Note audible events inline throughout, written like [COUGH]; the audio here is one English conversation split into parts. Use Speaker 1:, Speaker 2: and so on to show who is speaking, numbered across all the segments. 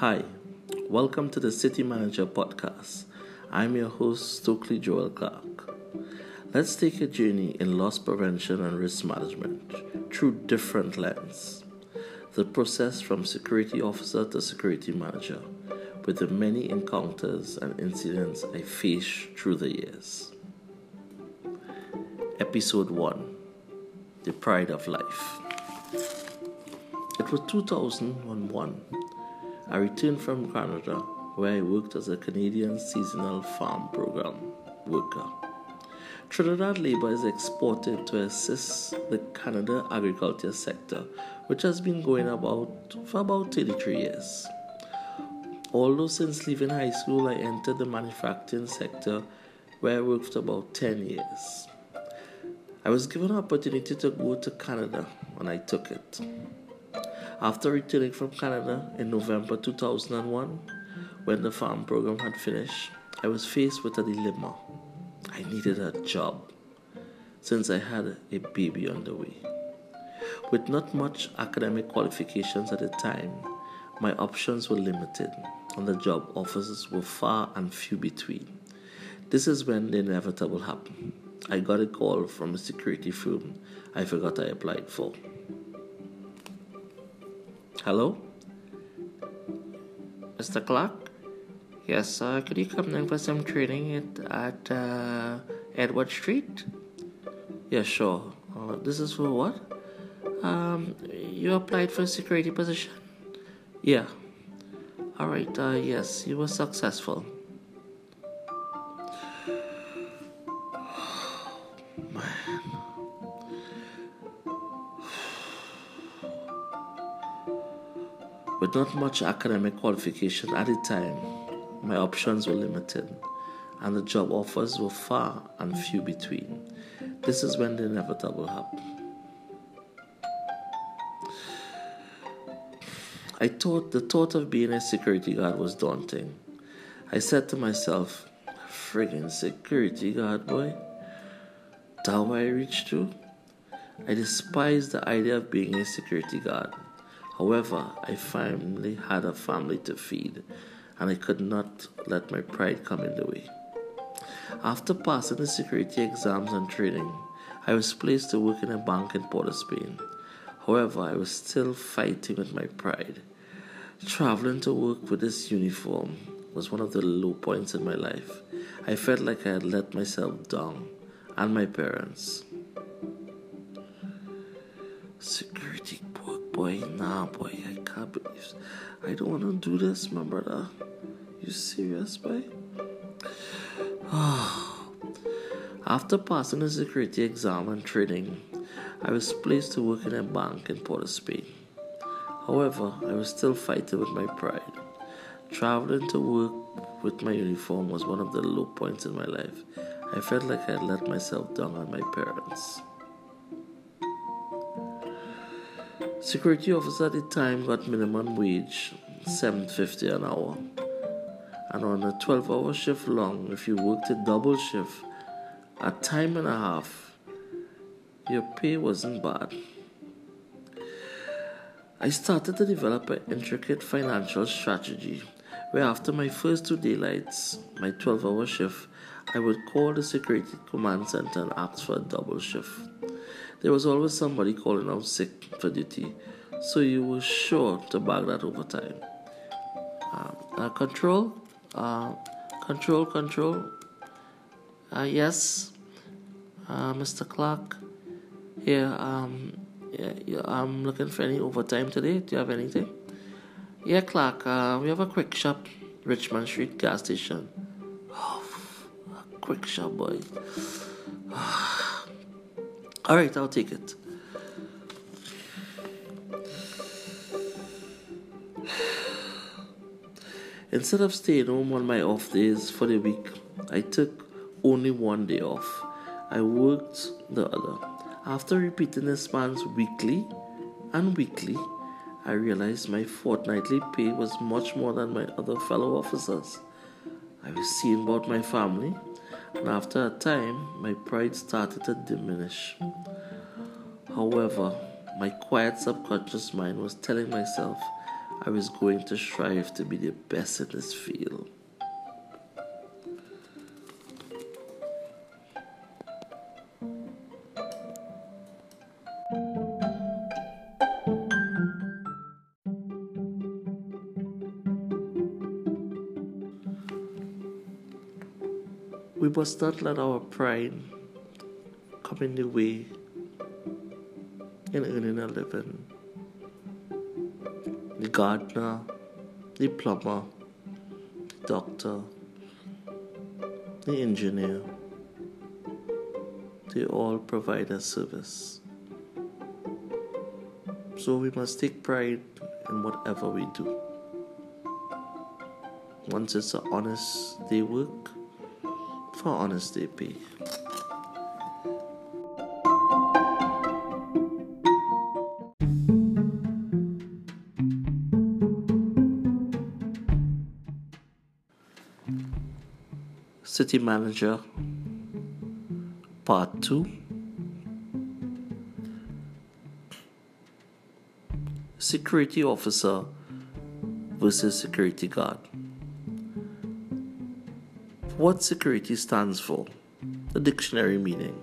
Speaker 1: Hi, welcome to the City Manager Podcast. I'm your host, Stokely Joel Clarke. Let's take a journey in loss prevention and risk management through different lenses. The process from security officer to security manager, with the many encounters and incidents I faced through the years. Episode 1 The Pride of Life. It was 2001 I returned from Canada where I worked as a Canadian seasonal farm program worker. Trinidad labor is exported to assist the Canada agriculture sector, which has been going about for about 33 years. Although since leaving high school I entered the manufacturing sector where I worked for about 10 years. I was given an opportunity to go to Canada and I took it. After returning from Canada in November 2001, when the farm program had finished, I was faced with a dilemma. I needed a job since I had a baby on the way. With not much academic qualifications at the time, my options were limited and the job offers were far and few between. This is when the inevitable happened. I got a call from a security firm I forgot I applied for. Hello? Mr. Clarke? Yes, uh, could you come in for some training at, at uh, Edward Street? Yeah, sure. Uh, this is for what? Um, you applied for a security position? Yeah. Alright, uh, yes, you were successful. With not much academic qualification at the time, my options were limited and the job offers were far and few between. This is when the inevitable happened. I thought the thought of being a security guard was daunting. I said to myself, friggin' security guard boy, that where I reached to? I despised the idea of being a security guard. However, I finally had a family to feed, and I could not let my pride come in the way. After passing the security exams and training, I was placed to work in a bank in Port of Spain. However, I was still fighting with my pride. Traveling to work with this uniform was one of the low points in my life. I felt like I had let myself down and my parents. Boy, nah, boy, I can't believe. I don't want to do this, my brother. You serious, boy? [SIGHS] After passing the security exam and training, I was placed to work in a bank in Port of Spain. However, I was still fighting with my pride. Traveling to work with my uniform was one of the low points in my life. I felt like I had let myself down on my parents. Security officer at the time got minimum wage, seven fifty an hour. And on a twelve hour shift long, if you worked a double shift, a time and a half, your pay wasn't bad. I started to develop an intricate financial strategy where after my first two daylights, my 12 hour shift, I would call the security command center and ask for a double shift. There was always somebody calling out sick for duty, so you were sure to bag that overtime. Uh, uh, control, uh, control, control. Uh, yes, uh, Mr. Clarke. Here, um, yeah, yeah, I'm looking for any overtime today. Do you have anything? Yeah, Clarke. Uh, we have a quick shop, Richmond Street gas station. Oh, a quick shop, boy. [SIGHS] [SIGHS] All right, I'll take it. Instead of staying home on my off days for the week, I took only one day off. I worked the other. After repeating this man's weekly and weekly, I realized my fortnightly pay was much more than my other fellow officers. I was seeing about my family, and after a time, my pride started to diminish. However, my quiet subconscious mind was telling myself I was going to strive to be the best in this field. We must not let our pride come in the way in living. The gardener, the plumber, the doctor, the engineer, they all provide a service. So we must take pride in whatever we do. Once it's an honest day work, for honest day pay. City Manager Part 2 Security Officer versus Security Guard. What security stands for? The dictionary meaning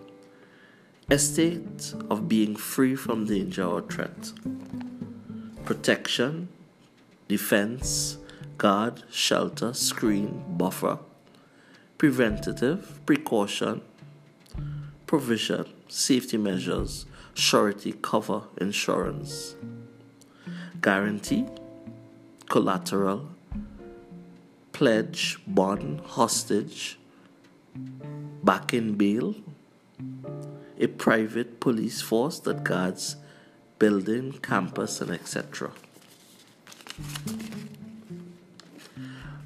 Speaker 1: a state of being free from danger or threat, protection, defense, guard, shelter, screen, buffer preventative, precaution, provision, safety measures, surety, cover, insurance, guarantee, collateral, pledge, bond, hostage, back in bail, a private police force that guards building, campus, and etc.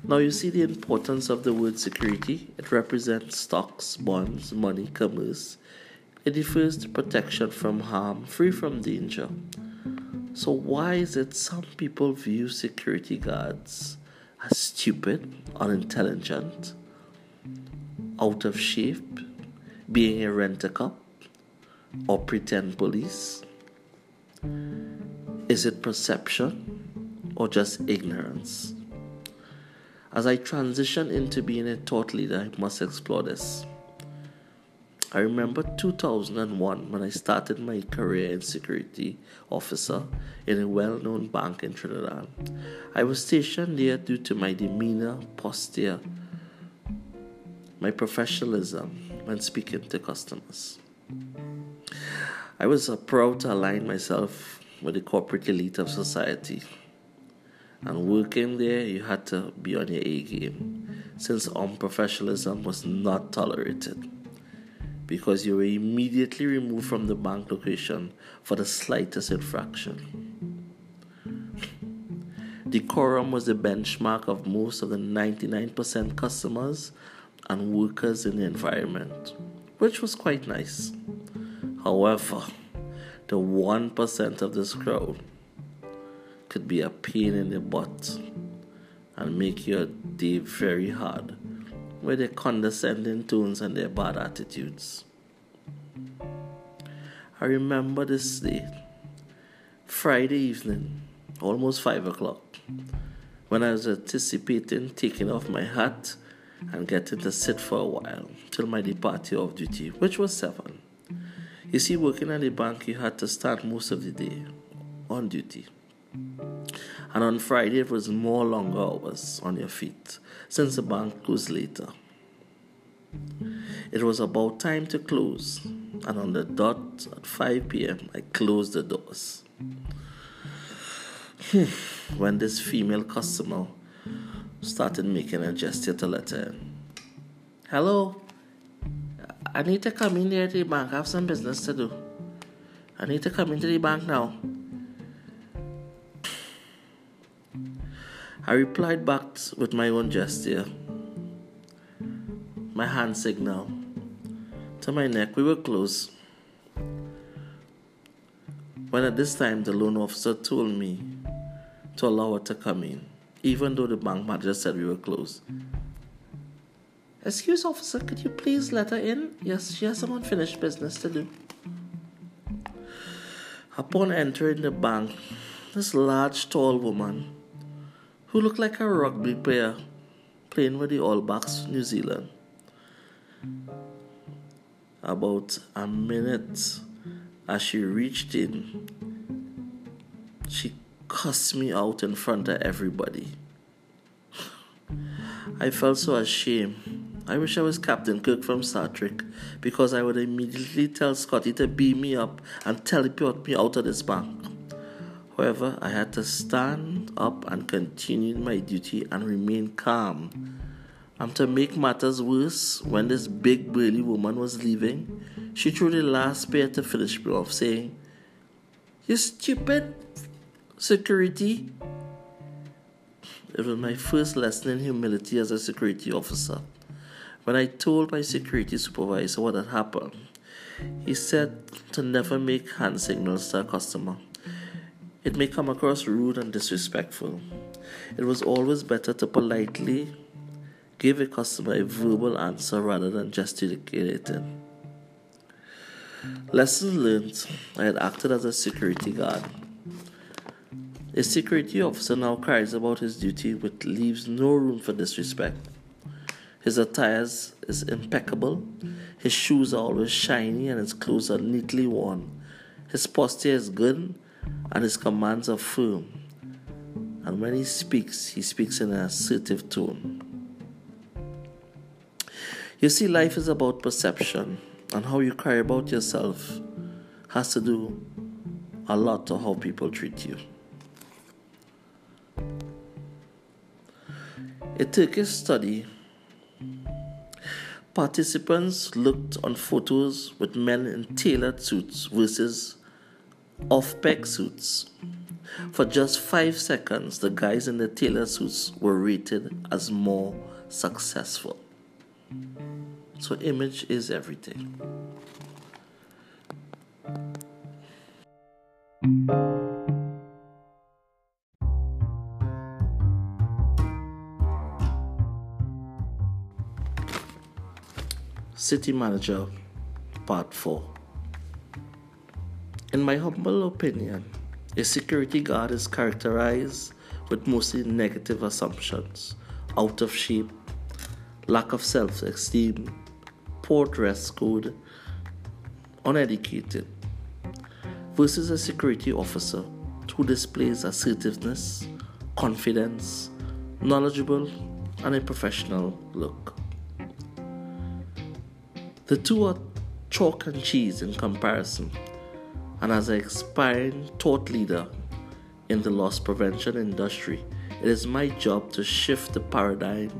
Speaker 1: Now you see the importance of the word security. It represents stocks, bonds, money, commerce. It refers to protection from harm, free from danger. So why is it some people view security guards as stupid, unintelligent, out of shape, being a rent-a-cop, or pretend police? Is it perception or just ignorance? As I transition into being a thought leader, I must explore this. I remember 2001 when I started my career in security officer in a well known bank in Trinidad. I was stationed there due to my demeanor, posture, my professionalism when speaking to customers. I was proud to align myself with the corporate elite of society and working there, you had to be on your A game since unprofessionalism was not tolerated because you were immediately removed from the bank location for the slightest infraction. Decorum was the benchmark of most of the 99% customers and workers in the environment, which was quite nice. However, the 1% of this crowd could be a pain in the butt and make your day very hard with their condescending tones and their bad attitudes. I remember this day, Friday evening, almost 5 o'clock, when I was anticipating taking off my hat and getting to sit for a while till my departure of duty, which was 7. You see, working at the bank, you had to stand most of the day on duty. And on Friday, it was more longer hours on your feet since the bank closed later. It was about time to close, and on the dot at 5 p.m., I closed the doors. Hmm. when this female customer started making a gesture to let her in. Hello, I need to come in here to the bank. I have some business to do. I need to come into the bank now. I replied back with my own gesture, my hand signal. To my neck, we were close. When at this time the loan officer told me to allow her to come in, even though the bank manager said we were closed. Excuse, officer, could you please let her in? Yes, she has some unfinished business to do. Upon entering the bank, this large, tall woman who looked like a rugby player playing with the All Blacks New Zealand. About a minute as she reached in, she cussed me out in front of everybody. [SIGHS] I felt so ashamed. I wish I was Captain Kirk from Star Trek because I would immediately tell Scotty to beam me up and teleport me out of this bank. However, I had to stand up and continue my duty and remain calm. And to make matters worse, when this big burly woman was leaving, she threw the last spear to finish me off, saying, You stupid security. It was my first lesson in humility as a security officer. When I told my security supervisor what had happened, he said to never make hand signals to a customer. It may come across rude and disrespectful. It was always better to politely give a customer a verbal answer rather than gesticulating. Lessons learned I had acted as a security guard. A security officer now carries about his duty which leaves no room for disrespect. His attire is impeccable, his shoes are always shiny, and his clothes are neatly worn. His posture is good, and his commands are firm. And when he speaks, he speaks in an assertive tone. You see, life is about perception and how you carry about yourself has to do a lot to how people treat you. A Turkish study participants looked on photos with men in tailored suits versus off peg suits. For just five seconds, the guys in the tailored suits were rated as more successful. So, image is everything. City Manager Part 4 In my humble opinion, a security guard is characterized with mostly negative assumptions, out of shape, lack of self esteem, poor dress code, uneducated, versus a security officer who displays assertiveness, confidence, knowledgeable, and a professional look. The two are chalk and cheese in comparison, and as an aspiring thought leader in the loss prevention industry, it is my job to shift the paradigm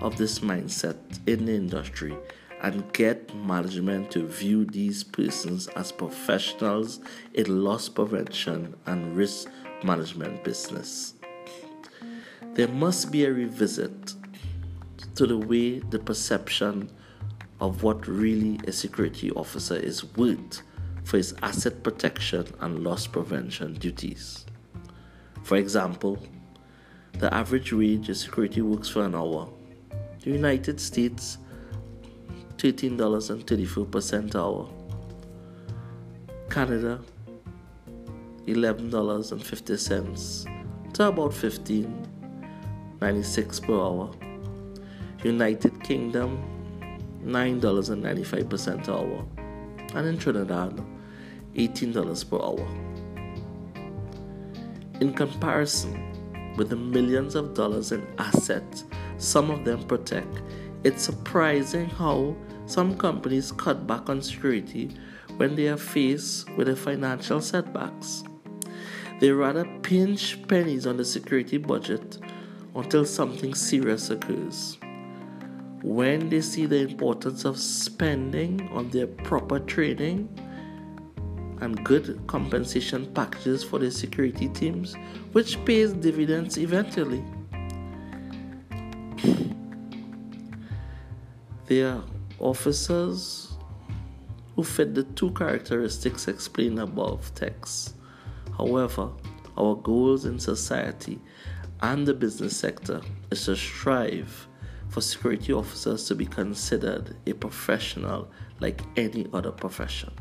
Speaker 1: of this mindset in the industry and get management to view these persons as professionals in loss prevention and risk management business. There must be a revisit to the way the perception of what really a security officer is worth for his asset protection and loss prevention duties. For example, the average wage a security works for an hour. The United States $13.34 hour. Canada, $11.50 to about $15.96 per hour. United Kingdom, $9.95 per hour. And in Trinidad, $18 per hour. In comparison with the millions of dollars in assets some of them protect, it's surprising how some companies cut back on security when they are faced with a financial setbacks. They rather pinch pennies on the security budget until something serious occurs. When they see the importance of spending on their proper training and good compensation packages for their security teams, which pays dividends eventually. They are officers who fit the two characteristics explained above text. However, our goals in society and the business sector is to strive for security officers to be considered a professional like any other profession.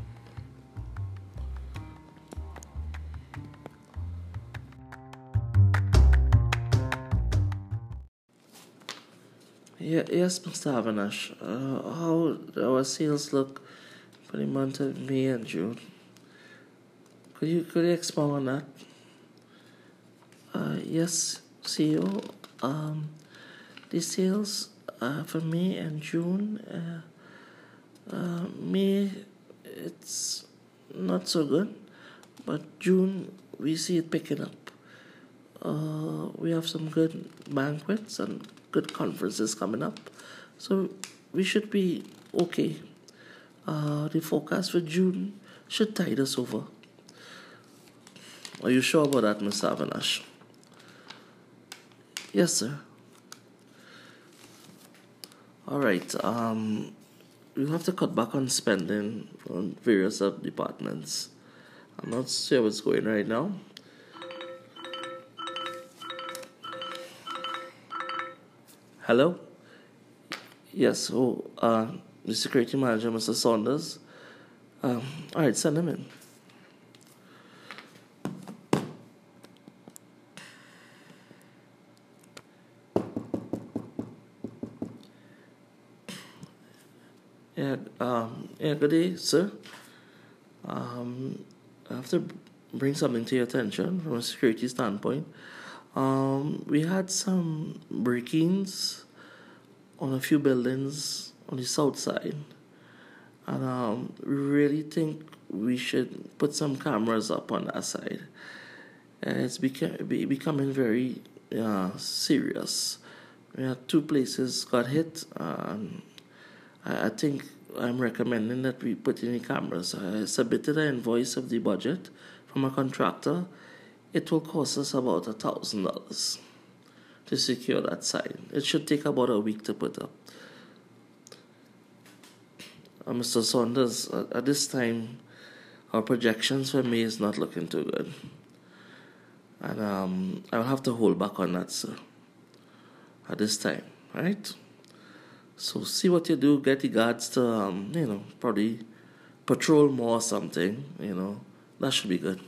Speaker 1: Yes, Mr. Avinash. Uh, how our sales look for the month of May and June? Could you could you expound on that? Uh, yes, CEO. Um, the sales uh, for May and June. Uh, uh, May, it's not so good, but June we see it picking up. Uh, we have some good banquets and good conferences coming up, so we should be okay. Uh, the forecast for June should tide us over. Are you sure about that, Mr. Avinash? Yes, sir. All right. Um, we have to cut back on spending on various departments. I'm not sure what's going right now. Hello. Yes. Oh, uh, the security manager, Mr. Saunders. Um, all right, send him in. Yeah, um, yeah, good day, sir. Um, I have to bring something to your attention from a security standpoint. Um, we had some break ins on a few buildings on the south side, and um, we really think we should put some cameras up on that side. And it's beca- be- becoming very uh, serious. We had two places got hit, and I, I think I'm recommending that we put in the cameras. I submitted an invoice of the budget from a contractor. It will cost us about a thousand dollars to secure that sign. It should take about a week to put up. Uh, Mr. Saunders, uh, at this time, our projections for May is not looking too good. And um, I'll have to hold back on that, sir, at this time, right? So see what you do. Get the guards to, um, you know, probably patrol more or something. You know, that should be good.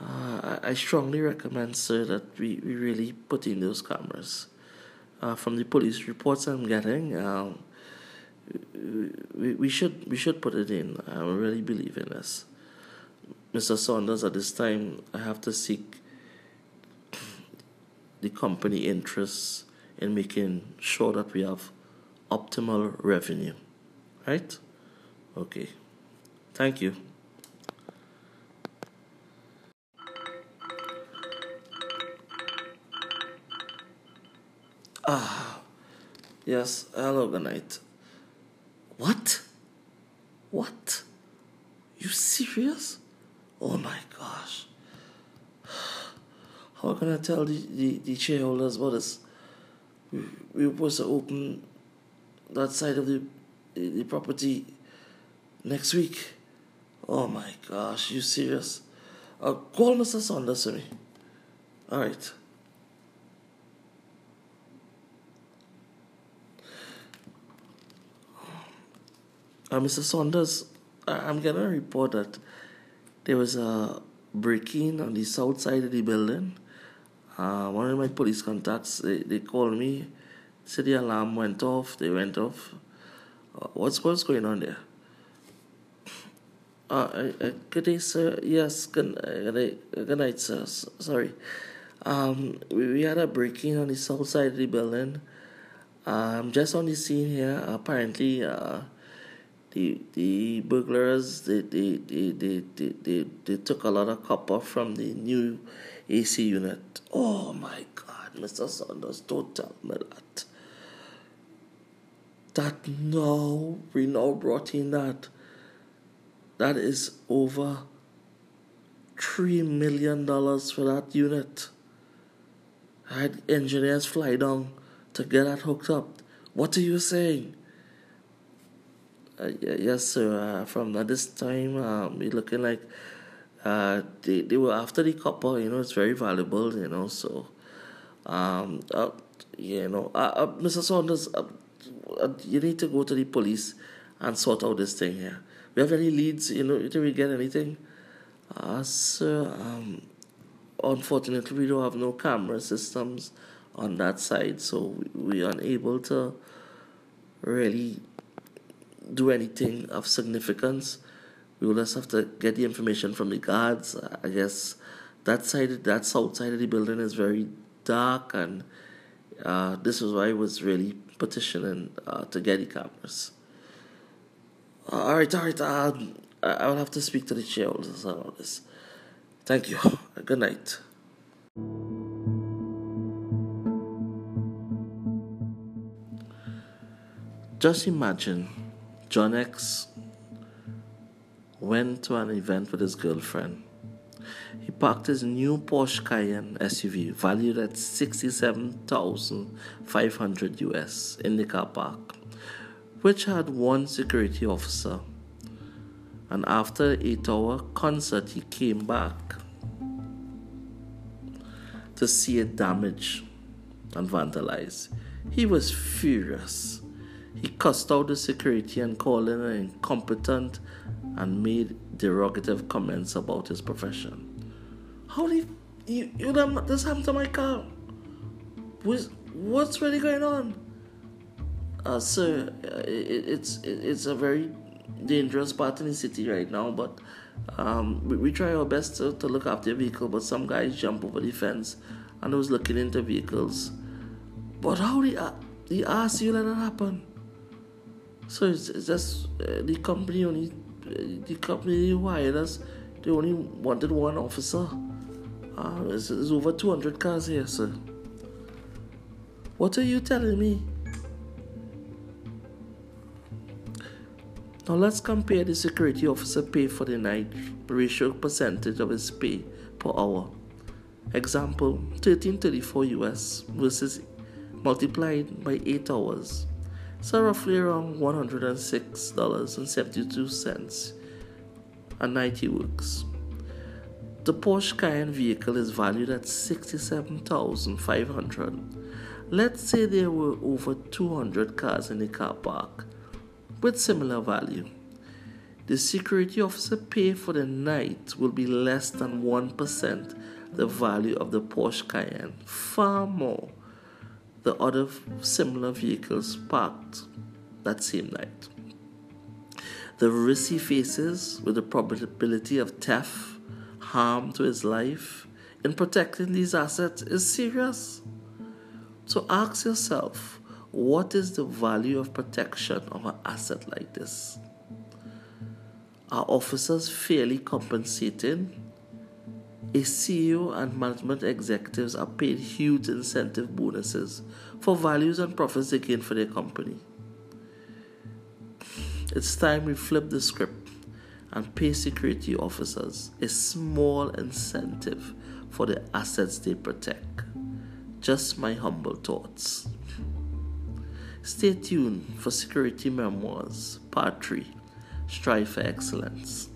Speaker 1: Uh, I, strongly recommend, sir, that we, we really put in those cameras. Uh, from the police reports I'm getting, um, we, we should we should put it in. I really believe in this. Mr. Saunders, at this time, I have to seek the company interests in making sure that we have optimal revenue. Right? Okay. Thank you. Ah, yes, night. What? What? You serious? Oh my gosh. How can I tell the, the, the shareholders about this? We, we were supposed to open that side of the, the property next week. Oh my gosh, you serious? Uh, call Mr. Saunders to me. All Uh, Mr. Saunders, I'm getting a report that there was a break-in on the south side of the building. Uh, one of my police contacts, they, they called me, said the alarm went off, they went off. Uh, what's, what's going on there? Uh, uh, good day, sir. Yes, good, uh, good, good night, sir. S- sorry. Um, we, we had a break-in on the south side of the building. Um, just on the scene here, apparently, uh, the the burglars they they, they, they, they, they, they took a lot of copper from the new AC unit. Oh my God, Mr. Saunders, don't tell me that. That now we now brought in that. That is over three million dollars for that unit. I had engineers fly down to get that hooked up. What are you saying? Uh, yes, sir. Uh, from uh, this time, um, we're looking like uh, they, they were after the copper, you know, it's very valuable, you know, so, um, uh, you know, uh, uh, Mr. Saunders, uh, uh, you need to go to the police and sort out this thing here. We have any leads, you know, did we get anything? Uh, sir, um, unfortunately, we don't have no camera systems on that side, so we, are unable to really do anything of significance. We will just have to get the information from the guards. I guess that side, that south side of the building is very dark, and uh, this is why I was really petitioning uh, to get the cameras. Uh, all right, all right. Uh, I will have to speak to the shareholders about this. Thank you. [LAUGHS] Good night. Just imagine John X went to an event with his girlfriend. He parked his new Porsche Cayenne SUV valued at 67,500 US in the car park, which had one security officer. And after an 8-hour concert, he came back to see it damaged and vandalized. He was furious he cussed out the security and called him incompetent and made derogative comments about his profession. How did you, you know this happened to my car? What's, what's really going on? Uh, sir, uh, it, it's it, it's a very dangerous part in the city right now, but um, we, we try our best to, to look after the vehicle, but some guys jump over the fence and was looking into vehicles. But how did, uh, he asked you let that happen? So it's, it's just uh, the company only uh, the company wired us. They only wanted one officer. Uh, it's, it's over 200 cars here, sir. What are you telling me? Now let's compare the security officer pay for the night ratio percentage of his pay per hour. Example 1334 US versus multiplied by 8 hours so roughly around $106.72 a night he works. The Porsche Cayenne vehicle is valued at 67500 Let's say there were over 200 cars in the car park with similar value. The security officer pay for the night will be less than 1% the value of the Porsche Cayenne, far more the other similar vehicles parked that same night. The risk he faces with the probability of theft, harm to his life in protecting these assets is serious. So ask yourself what is the value of protection of an asset like this? Are officers fairly compensated a CEO and management executives are paid huge incentive bonuses for values and profits they gain for their company. It's time we flip the script and pay security officers a small incentive for the assets they protect. Just my humble thoughts. Stay tuned for Security Memoirs, Part 3 Strive for Excellence.